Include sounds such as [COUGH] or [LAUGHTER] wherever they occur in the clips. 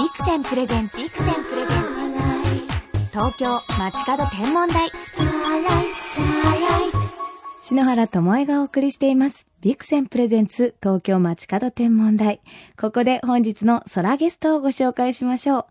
ビクセンプレゼンツビクセンプレゼンツ東京街角天文台篠原智恵がお送りしています。ビクセンプレゼンツ東京街角天文台。ここで本日の空ゲストをご紹介しましょう。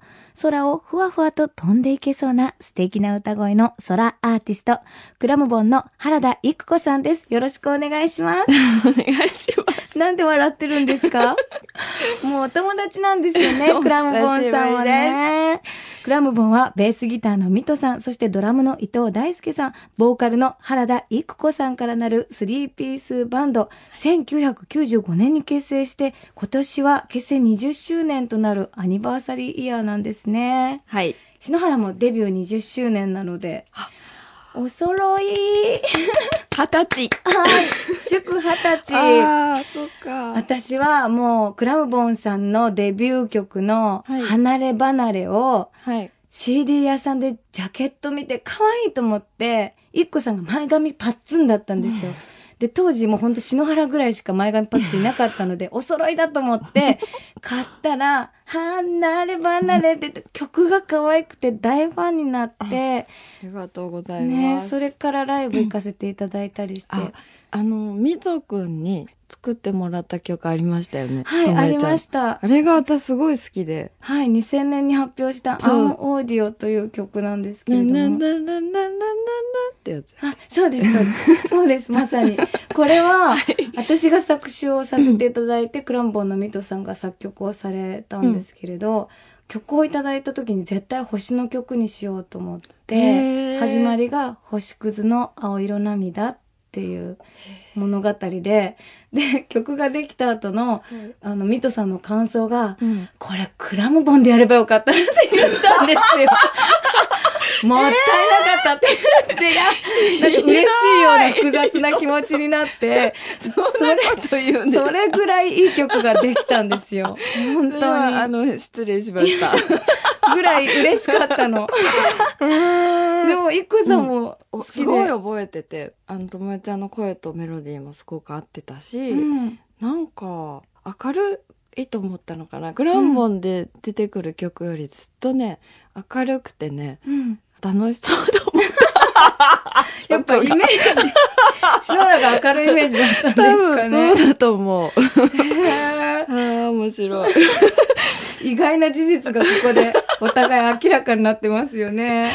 空をふわふわと飛んでいけそうな素敵な歌声の空アーティスト、クラムボンの原田育子さんです。よろしくお願いします。お願いします。なんで笑ってるんですか？[LAUGHS] もうお友達なんですよね、おクラムボンさんはね。クラムボンはベースギターのミトさん、そしてドラムの伊藤大輔さん、ボーカルの原田育子さんからなるスリーピースバンド、1995年に結成して、今年は結成20周年となるアニバーサリーイヤーなんですね。はい。篠原もデビュー20周年なので、お揃い二十歳。はい、祝二十歳ああ、そっか。私はもうクラムボンさんのデビュー曲のはい離れ離れをはい。CD 屋さんでジャケット見て可愛いと思って、一個さんが前髪パッツンだったんですよ。で、当時もうほんと篠原ぐらいしか前髪パッツンいなかったので、[LAUGHS] お揃いだと思って、買ったら、離れ離れって曲が可愛くて大ファンになって、ありがとうございね、ます。それからライブ行かせていただいたりして。あ、あの、みとくんに作ってもらった曲ありましたよね。はい、ありましたあ。れが私すごい好きで。はい、2000年に発表したアンオーディオという曲なんですけなれども。んなんなんなんなんなんなんってやつ。あ、そうです、そうです。[LAUGHS] そうです、まさに。これは、私が作詞をさせていただいて、クランボンのミトさんが作曲をされたんですけれど、曲をいただいた時に絶対星の曲にしようと思っへて、ー始まりが星屑の青色涙っていう物語で、で、曲ができた後の、あの、ミトさんの感想が、うん。これクラムボンでやればよかったって言ったんですよ。[LAUGHS] もったいなかったって言って、いや、なんか嬉しいような複雑な気持ちになって、そんなこと言うんですそれぐらいいい曲ができたんですよ。[LAUGHS] 本それはあ当の、失礼しました。に。ぐらい嬉しかったの。[LAUGHS] でも、いっこさんも好きで。すごい覚えてて、あの、ともえちゃんの声とメロディーもすごく合ってたし、うん。なんか、明るいと思ったのかな。グランボンで出てくる曲よりずっとね、明るくてね、うん。楽しそうと思っやっぱイメージ、篠原が明るいイメージだったんですか分ね。そうだと思う。[LAUGHS] へーああ、面白い。[LAUGHS] 意外な事実がここでお互い明らかになってますよね。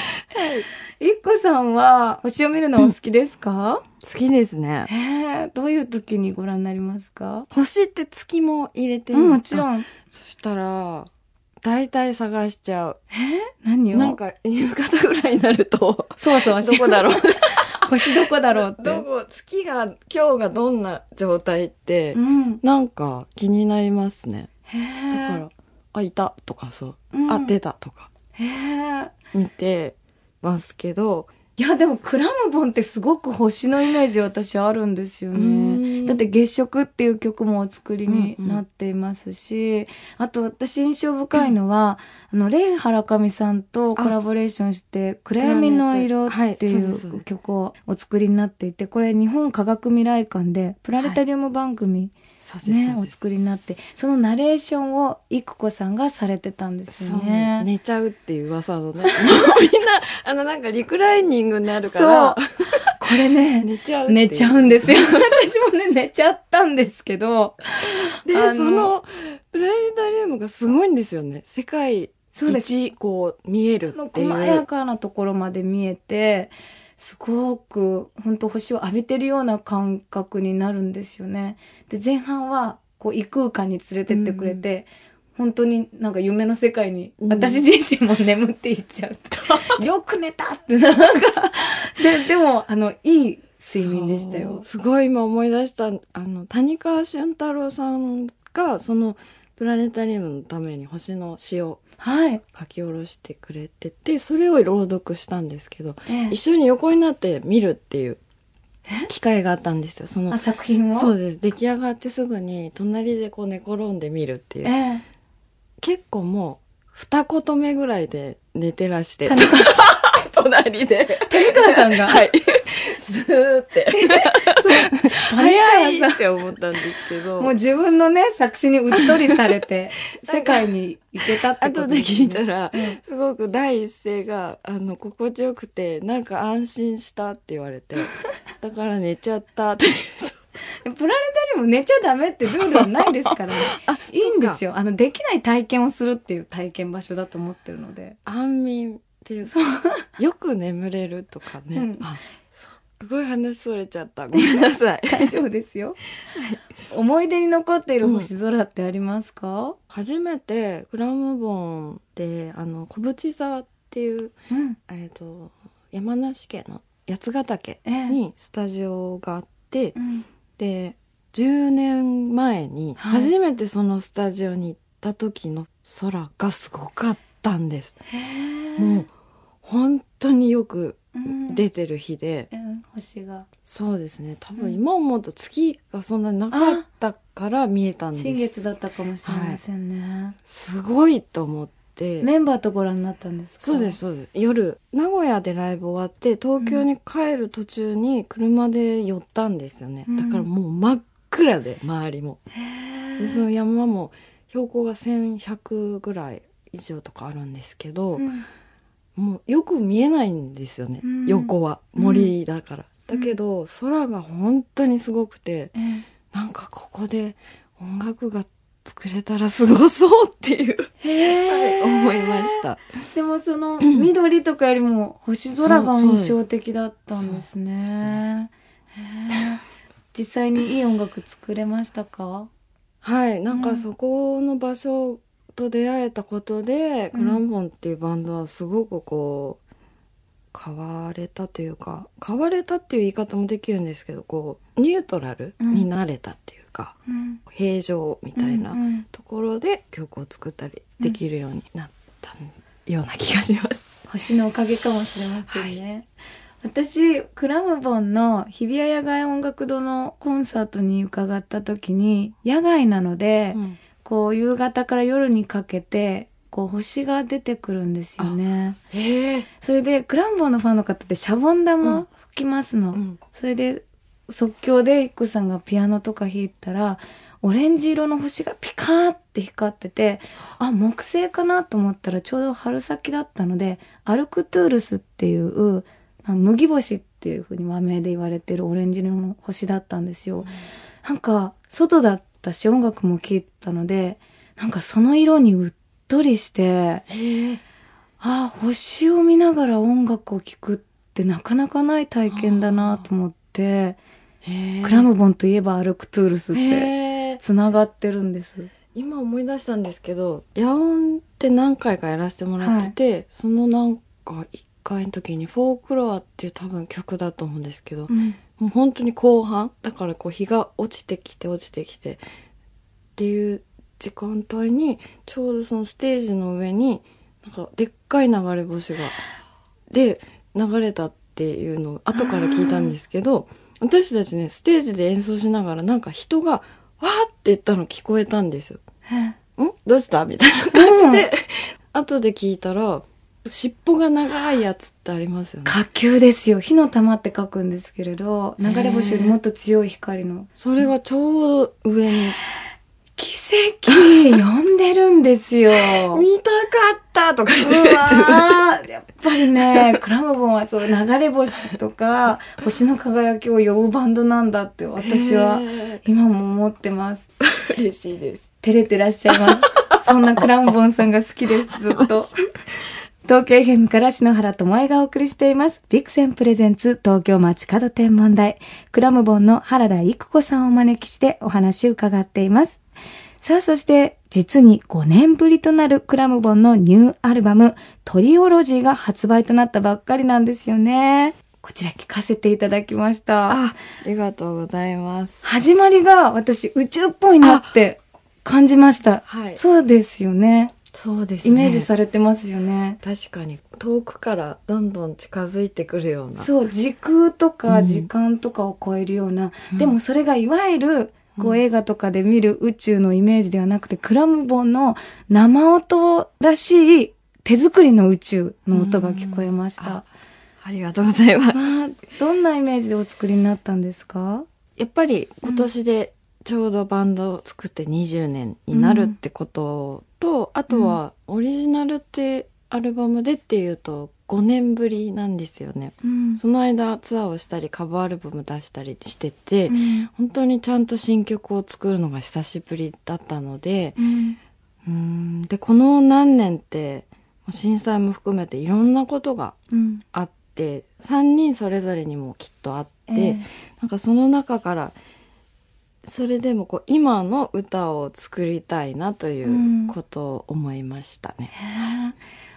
いっこさんは星を見るのお好きですか、好きですね。へえ、どういう時にご覧になりますか？星って月も入れていいうん、のもちろん。そしたら、大体探しちゃう。何を？なんか、夕方ぐらいになると、そうそう、どこだろう [LAUGHS] 星どこだろうって。どこ、月が、今日がどんな状態ってう、ん。なんか気になりますね。だから、あ、いたとかそう、うんあ、出たとかへえ。見てますけど、いや、でもクラムボンってすごく星のイメージ私あるんですようね。ん。だって月食っていう曲もお作りになっていますし、あと私印象深いのは、あの、レイ・ハラカミさんとコラボレーションして、暗闇の色ってはいう曲をお作りになっていて、これ日本科学未来館でプラネタリウム番組、そうです、ね、そうですお作りになって、そのナレーションをイクコさんがされてたんですよね。寝ちゃうっていう噂のね。[LAUGHS] みんな、あのなんかリクライニングになるから、。これね、[LAUGHS] 寝ちゃう寝ちゃうんですよ。[LAUGHS] 私もね、寝ちゃったんですけど。で、その、プラネタリウムがすごいんですよね。世界そうです一、こう、見えるっていう。細やかなところまで見えて、すごく、本当星を浴びてるような感覚になるんですよね。で、前半は、こう、異空間に連れてってくれて、本当になんか夢の世界に、うん私自身も眠っていっちゃう。[LAUGHS] よく寝たって、なんか、で、でも、あの、いい睡眠でしたよ。すごい今思い出した、あの、谷川俊太郎さんが、その、プラネタリウムのために星の詩をはい。書き下ろしてくれてて、それを朗読したんですけど、ええ一緒に横になって見るっていう機会があったんですよ。そのあ、、作品を？そうです。出来上がってすぐに、隣でこう寝転んで見るっていう。ええ結構もう、二言目ぐらいで寝てらして。[LAUGHS] 隣で。[LAUGHS] 谷川さんが？はい。スーって。早いって思ったんですけど。もう自分のね、作詞にうっとりされて、[LAUGHS] 世界に行けたってこと後で聞いたら。ら、すごく第一声が、あの、心地よくて、なんか安心したって言われて、[LAUGHS] だから寝ちゃったって。プラネタリウム寝ちゃダメってルールはないですからね。[LAUGHS] いいんですよ。あの、できない体験をするっていう体験場所だと思ってるので。安眠っていうか、よく眠れるとかね。うんあすごい話それちゃった。[LAUGHS] ごめんなさい。大丈夫ですよ。思い出に残っている星空ってありますか？初めてクラムボンで、あの、小淵沢っていう、うん。えっ、と、山梨県の八ヶ岳ええにスタジオがあって、うん。で10年前にはい初めてそのスタジオに行った時の空がすごかったんです、もう本当によくうん、出てる日で、うん、星が。そうですね。多うん。分今思うと月がそんなになかったから見えたんです。新月だったかもしれませんね。すごいと思って。メンバーとご覧になったんですか？そうです。そうです。夜名古屋でライブ終わって東京に帰る途中に車で寄ったんですよね、うん。だからもう真っ暗で周りも。でその山も標高が1100ぐらい以上とかあるんですけど、うんもうよく見えないんですよね、うん。横は。森だから、だけど空が本当にすごくてええ。なんかここで音楽が作れたらすごそうっていう、はい、思いました。でもその [CLEARS THROAT] 緑とかよりも星空が印象的だったんですね。実際にいい音楽作れましたか？はいなんうんかそこの場所と出会えたことで、うん。クランボンっていうバンドはすごくこう変われたというか変われたっていう言い方もできるんですけどこうニュートラルになれたっていうか、うん。平常みたいなところで曲を作ったりできるようになったような気がします。星のおかげかもしれませんね。私、クラムボンの日比谷野外音楽堂のコンサートに伺った時に、野外なので、うんこう夕方から夜にかけて、こう星が出てくるんですよね。それで、クラムボンのファンの方ってシャボン玉吹きますの。うんそれで、即興でイッコさんがピアノとか弾いたら、オレンジ色の星がピカーって光ってて、あ、木星かなと思ったらちょうど春先だったので、アルクトゥールスっていう、あ麦星っていう風に和名で言われてるオレンジ色の星だったんですよ。なんか、外だったし音楽も聴いたので、なんかその色にうっとりして、ああ、星を見ながら音楽を聴くってなかなかない体験だなと思って。クラムボンといえばアルクトゥールスってへえ。繋がってるんです。今思い出したんですけど、野音って何回かやらせてもらってて、そのなんか一回の時にフォークロアっていう多分曲だと思うんですけど、うん。もう本当に後半だからこう日が落ちてきて落ちてきてっていう時間帯にちょうどそのステージの上になんかでっかい流れ星がで流れたっていうのを後から聞いたんですけど私たちねステージで演奏しながらなんか人がわーって言ったの聞こえたんですよ。ん？どうした？みたいな感じで、後で聞いたら尻尾が長いやつってありますよね。火球ですよ。火の玉って書くんですけれど、流れ星よりもっと強い光の。それがちょうど上に奇跡呼んでるんですよ。[LAUGHS] 見たかったとか言ってやっぱりね、クラムボンはそう流れ星とか、[LAUGHS] 星の輝きを呼ぶバンドなんだって私はへ今も思ってます。ー嬉しいです。照れてらっしゃいます。そんなクラムボンさんが好きです、ずっと。[LAUGHS] 東京 FM から篠原智恵がお送りしています。ビクセンプレゼンツ東京街角天文台。クラムボンの原田育子さんをお招きしてお話を伺っています。さあ、そして、実に5年ぶりとなるクラムボンのニューアルバム、トリオロジーが発売となったばっかりなんですよね。こちら聞かせていただきました。あ、ありがとうございます。始まりが私宇宙っぽいなって感じました。はいそうですよね。そうですね。イメージされてますよね。確かに遠くからどんどん近づいてくるような。そう、時空とうんか時間とかを超えるような、うんでもそれがいわゆる、こううん映画とかで見る宇宙のイメージではなくて、クラムボンの生音らしい手作りの宇宙の音が聞こえました。あありがとうございます。あどんなイメージでお作りになったんですか？やっぱり今年でちょうどバンドを作って20年になるってことと、あとはオリジナルってアルバムでっていうと5年ぶりなんですよね。うん。その間ツアーをしたりカバーアルバム出したりしてて、うん。本当にちゃんと新曲を作るのが久しぶりだったので、うん。うーん。で、この何年って震災も含めていろんなことがうん。あって、3人それぞれにもきっとあって、ええ。なんかその中から、それでもこう今の歌を作りたいなということを思いましたね。へえ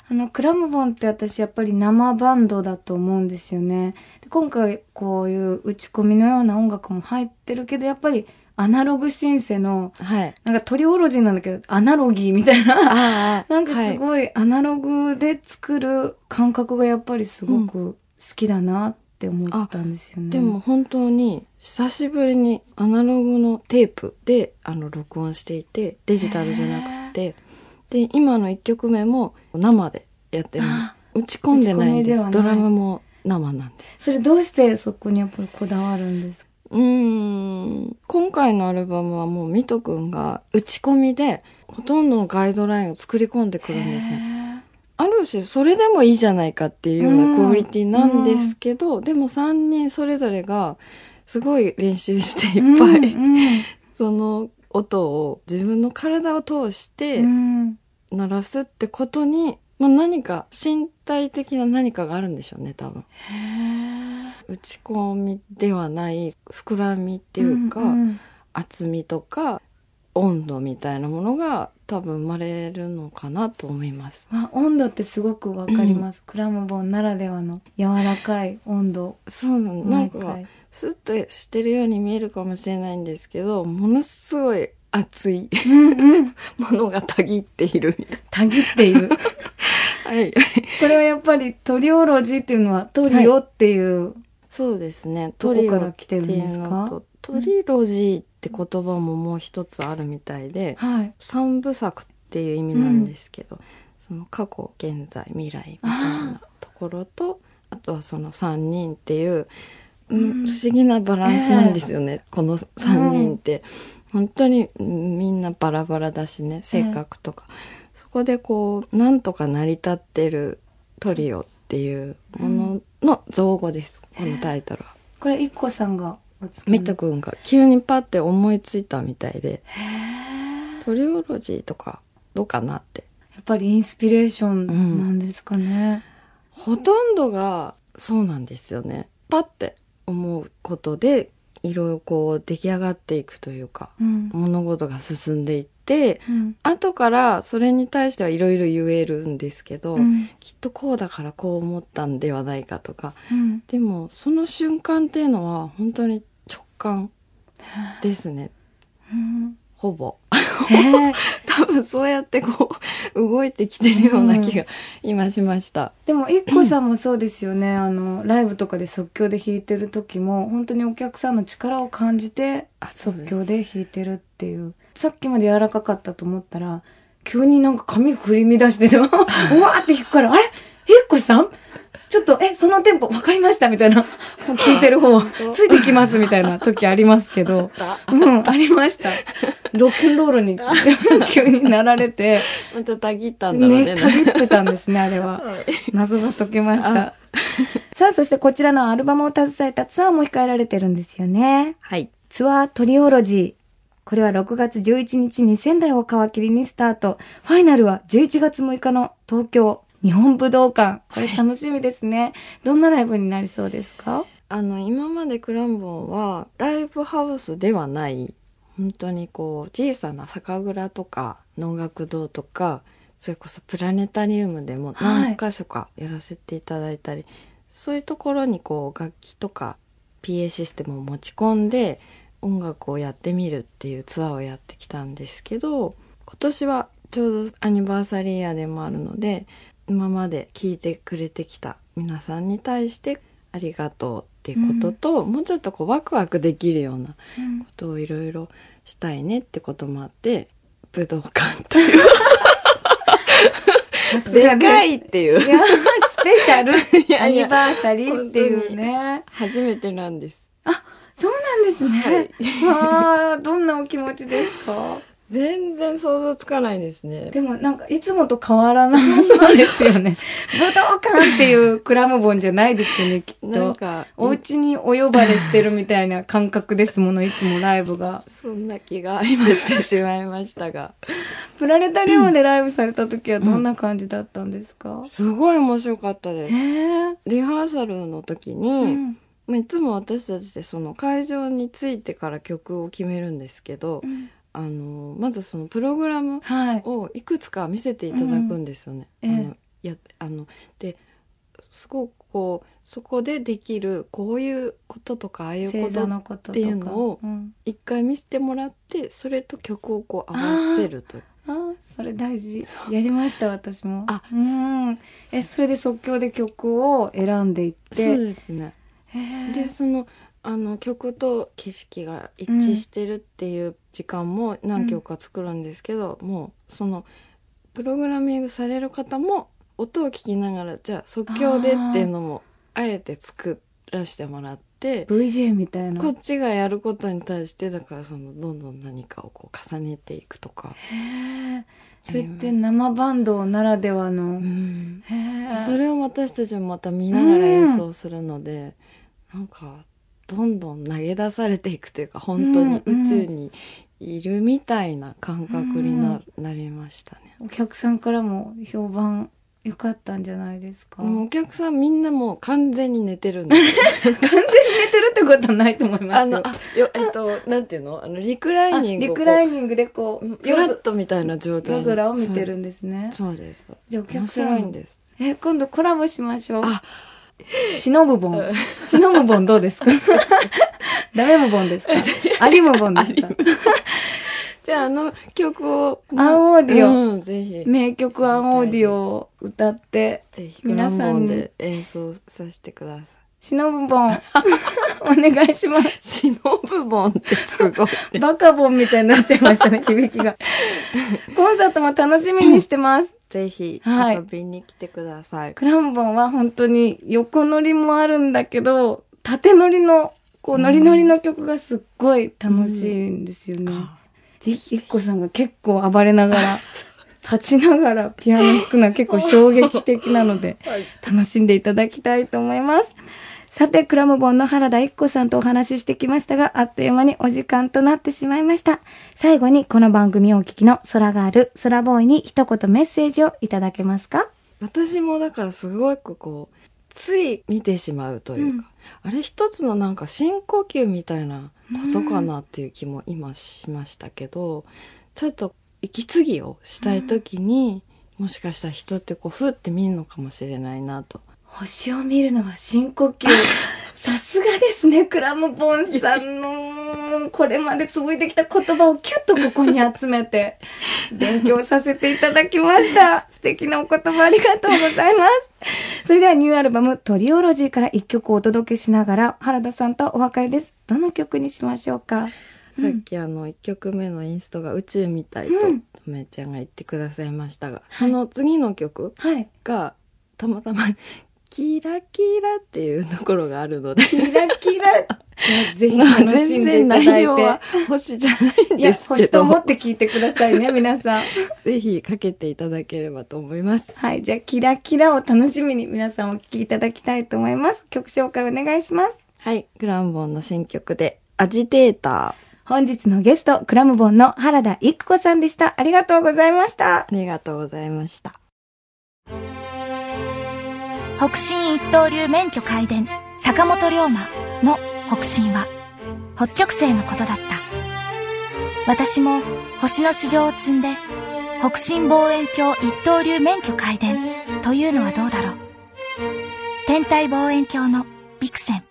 あのクラムボンって私やっぱり生バンドだと思うんですよねで今回こういう打ち込みのような音楽も入ってるけどやっぱりアナログシンセのはい。なんかトリオロジーなんだけどアナロギーみたいなあ [LAUGHS] なんかすい。ごいアナログで作る感覚がやっぱりすごく好きだなって思ったんですよね。でも本当に久しぶりにアナログのテープであの録音していてデジタルじゃなくて。で今の1曲目も生でやってるの。あ打ち込んでないんですドラムも生なんで。それどうしてそこにやっぱりこだわるんですか？うーん。今回のアルバムはもうミト君が打ち込みでほとんどのガイドラインを作り込んでくるんですよある種それでもいいじゃないかっていうようなクオリティなんですけど、でも3人それぞれがすごい練習していっぱい、その音を自分の体を通してうん。鳴らすってことに、まあ、何か身体的な何かがあるんでしょうね多分。打ち込みではない膨らみっていうか、んん。厚みとか温度みたいなものが多分生まれるのかなと思います。あ温度ってすごくわかります、クラムボンならではの柔らかい温度。そうなんかスッとしてるように見えるかもしれないんですけどものすごい熱い [LAUGHS] ものがたぎっているみたいたぎっている。な [LAUGHS] はい。これはやっぱりトリオロジーっていうのはトリオっていう、そうですね。どこからオ来てるんですか？トリロジーって言葉ももう一つあるみたいで、はい三部作っていう意味なんですけど、その過去、現在、未来みたいなところと、あとはその三人っていう、うん不思議なバランスなんですよね。この三人って。本当にうんみんなバラバラだしね、性格とか。そこでこう、なんとか成り立ってるトリオっていうものの造語です。このタイトルは。これ一個さんがお作りミト君が急にパッて思いついたみたいで、トリオロジーとかどうかなって。やっぱりインスピレーションなんですかね、ほとんどがそうなんですよね。パッて思うことで、いろいろこう出来上がっていくというか、うん。物事が進んでいって、うん。後からそれに対してはいろいろ言えるんですけど、うん。きっとこうだからこう思ったんではないかとか、うん。でもその瞬間っていうのは本当に直感ですね。うん。ほぼ。[LAUGHS] 多分そうやってこう動いてきてるような気が今しました。でも一個さんもそうですよね。あのライブとかで即興で弾いてる時も本当にお客さんの力を感じて即興で弾いてるっていうさっきまで柔らかかったと思ったら急になんか髪振り乱してて [LAUGHS] うわーって弾くからあれ？一個さん？ちょっと、え、そのテンポ分かりました？みたいな。聞いてる方、ついてきますみたいな時ありますけど。うん、ありました。ロックンロールに [LAUGHS] 急になられて、またたぎったんだろうね。ね、たぎってたんですね、あれは。はい謎が解けました。さあ、そしてこちらのアルバムを携えたツアーも控えられてるんですよね。はい。ツアートリオロジー。これは6月11日に仙台を皮切りにスタート。ファイナルは11月6日の東京日本武道館。これ楽しみですね。どんなライブになりそうですか？あの、今までクランボンはライブハウスではない、本当にこう、小さな酒蔵とか、能楽堂とか、それこそプラネタリウムでも何箇所かやらせていただいたり、そういうところにこう、楽器とか PA システムを持ち込んで、音楽をやってみるっていうツアーをやってきたんですけど、今年はちょうどアニバーサリーイヤーでもあるので、今まで聞いてくれてきた皆さんに対してありがとうっていうことと、もうちょっとこうワクワクできるようなことをいろいろしたいねってこともあって、武道館という、でかいっていう。いや、スペペシャル [LAUGHS] アニバーサリーっていうね。初めてなんです。そうなんですね。わあ、どんなお気持ちですか？全然想像つかないですね。でもなんかいつもと変わらなさそうですよね。武道館っていうクラムボンじゃないですよね、きっと。なんか、お家にお呼ばれしてるみたいな感覚ですもの、いつもライブが。そんな気が今してしまいましたが。プラネタリウムでライブされた時はどんな感じだったんですか、すごい面白かったでへす。え。リハーサルの時に、うんまあいつも私たちでその会場に着いてから曲を決めるんですけど、あの、まずそのプログラムはい。をいくつか見せていただくんですよね。うんええあのやあのですごくこうそこでできるこういうこととかああいうこと。っていうのをうん一回見せてもらってそれと曲をこう合わせるというあーそれ大事。やりました、私も。あうん。え、それで即興で曲を選んでいっそうて。ですねでそのあの曲と景色が一致してるっていう時間も何曲か作るんですけど、もうそのプログラミングされる方も音を聞きながらじゃあ即興でっていうのもあえて作らせてもらって。VJ みたいな。こっちがやることに対してだからそのどんどん何かをこう重ねていくとか。それって生バンドならではの。へえ。それを私たちもまた見ながら演奏するので、なんかどんどん投げ出されていくというか本当に宇宙にいるみたいな感覚にな,、なりましたね。お客さんからも評判良かったんじゃないですか？お客さんみんなもう完全に寝てるんで [LAUGHS] 完全に寝てるってことはないと思いますよ。あの、あ、よ、えっと、なんていうの？あの、リクライニングあリクライニングでこう、フラットみたいな状態夜空を見てるんですね。そうです。じゃあお客面さん白いんです。え、今度コラボしましょう。あ、しのぶボン。しのぶボンどうですか？[LAUGHS] ダメムボンですか？アリムボンですか？じゃああの曲を。アンオーディオうん、ぜひ。名曲アンオーディオを歌って、ぜひ、皆皆さんで演奏させてください。しのぶボン、[LAUGHS] お願いします。[LAUGHS] しのぶぼんってすごい。[LAUGHS] バカボンみたいになっちゃいましたね、響きが。コンサートも楽しみにしてます。ぜひ、はい遊びに来てください。クランボンは本当に横乗りもあるんだけど、縦乗りの、こう、ノリノリの曲がすっごい楽しいんですよね。ぜひ、いっこさんが結構暴れながら、[LAUGHS] 立ちながらピアノ弾くのは結構衝撃的なので、楽しんでいただきたいと思います。さて、クラムボンの原田一子さんとお話ししてきましたが、あっという間にお時間となってしまいました。最後にこの番組をお聞きの空がある空ボーイに一言メッセージをいただけますか？私もだからすごくこう、つい見てしまうというか、あれ一つのなんか深呼吸みたいなことかなっていう気も今しましたけど、ちょっと息継ぎをしたい時に、もしかしたら人ってこう、ふって見るのかもしれないなと。星を見るのは深呼吸。[LAUGHS] さすがですね、クラムボンさんの、これまで紡いできた言葉をキュッとここに集めて、[LAUGHS] 勉強させていただきました。素敵なお言葉ありがとうございます。それではニューアルバムトリオロジーから一曲をお届けしながら、原田さんとお別れです。どの曲にしましょうか？さっきあの1曲目のインストが宇宙みたいと、めちゃんが言ってくださいましたが、その次の曲はい。がたまたまキラキラっていうところがあるので、キラキラ。ぜ [LAUGHS] ひまあ楽しんでいただい内容はて。星じゃないんですけど星と思っ、て聞いてくださいね、[LAUGHS] 皆さん。ぜひかけていただければと思います。はい。じゃあ、キラキラを楽しみに皆さんお聴きいただきたいと思います。曲紹介お願いします。はい、グランボンの新曲で、アジテータ本日のゲスト、クラムボンの原田育子さんでした。ありがとうございました。ー、ありがとうございました。北進一刀流免許開伝坂本龍馬の北進は北極星のことだった私も星の修行を積んで北進望遠鏡一刀流免許開伝というのはどうだろう天体望遠鏡のビクセン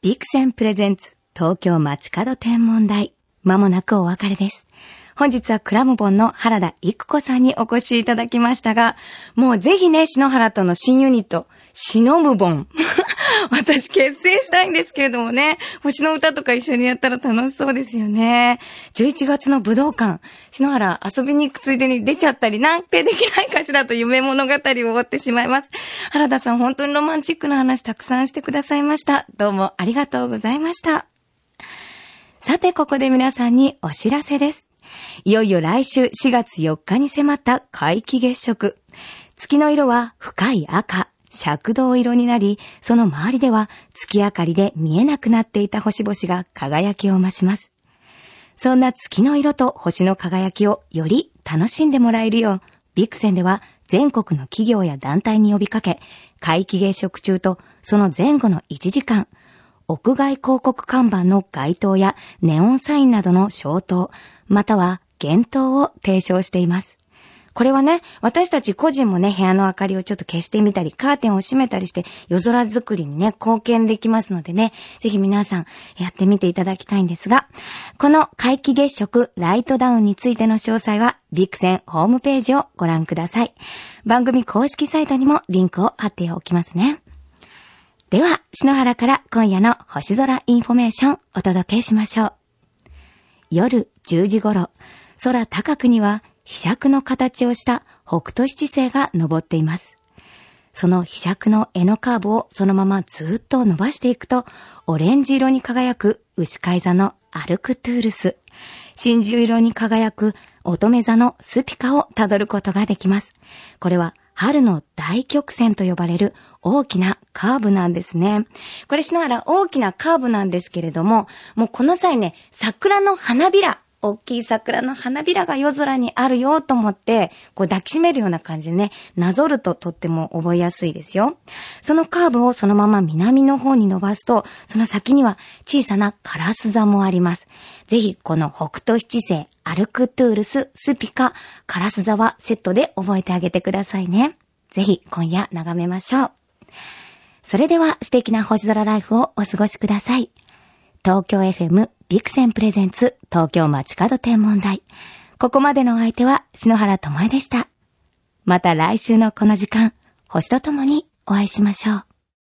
ビクセンプレゼンツ東京街角天文台。まもなくお別れです。本日はクラムボンの原田育子さんにお越しいただきましたが、もうぜひね、篠原との新ユニット、シノムボン。[LAUGHS] 私結成したいんですけれどもね。星の歌とか一緒にやったら楽しそうですよね。11月の武道館、篠原遊びに行くついでに出ちゃったりなんてできないかしらと夢物語を追ってしまいます。原田さん本当にロマンチックな話たくさんしてくださいました。どうもありがとうございました。さてここで皆さんにお知らせです。いよいよ来週4月4日に迫った皆既月食。月の色は深い赤、赤銅色になり、その周りでは月明かりで見えなくなっていた星々が輝きを増します。そんな月の色と星の輝きをより楽しんでもらえるよう、ビクセンでは全国の企業や団体に呼びかけ、皆既月食中とその前後の1時間、屋外広告看板の街灯やネオンサインなどの消灯、または幻灯を提唱しています。これはね、私たち個人もね、部屋の明かりをちょっと消してみたり、カーテンを閉めたりして、夜空作りにね、貢献できますのでね、ぜひ皆さん、やってみていただきたいんですが、この皆既月食ライトダウンについての詳細は、ビクセンホームページをご覧ください。番組公式サイトにもリンクを貼っておきますね。では、篠原から今夜の星空インフォメーションお届けしましょう。夜10時頃、空高くには柄杓の形をした北斗七星が昇っています。その柄杓の柄のカーブをそのままずっと伸ばしていくと、オレンジ色に輝く牛飼い座のアルクトゥールス、真珠色に輝く乙女座のスピカをたどることができます。これは春の大曲線と呼ばれる大きなカーブなんですね。これ篠原大きなカーブなんですけれども、もうこの際ね、桜の花びら、大きい桜の花びらが夜空にあるよと思って、こう抱きしめるような感じでね、なぞるととっても覚えやすいですよ。そのカーブをそのまま南の方に伸ばすと、その先には小さなカラス座もあります。ぜひこの北斗七星、アルクトゥールス、スピカ、カラス座はセットで覚えてあげてくださいね。ぜひ今夜眺めましょう。それでは素敵な星空ライフをお過ごしください。東京 FM ビクセンプレゼンツ東京街角天文台。ここまでのお相手は篠原智恵でした。また来週のこの時間、星とともにお会いしましょう。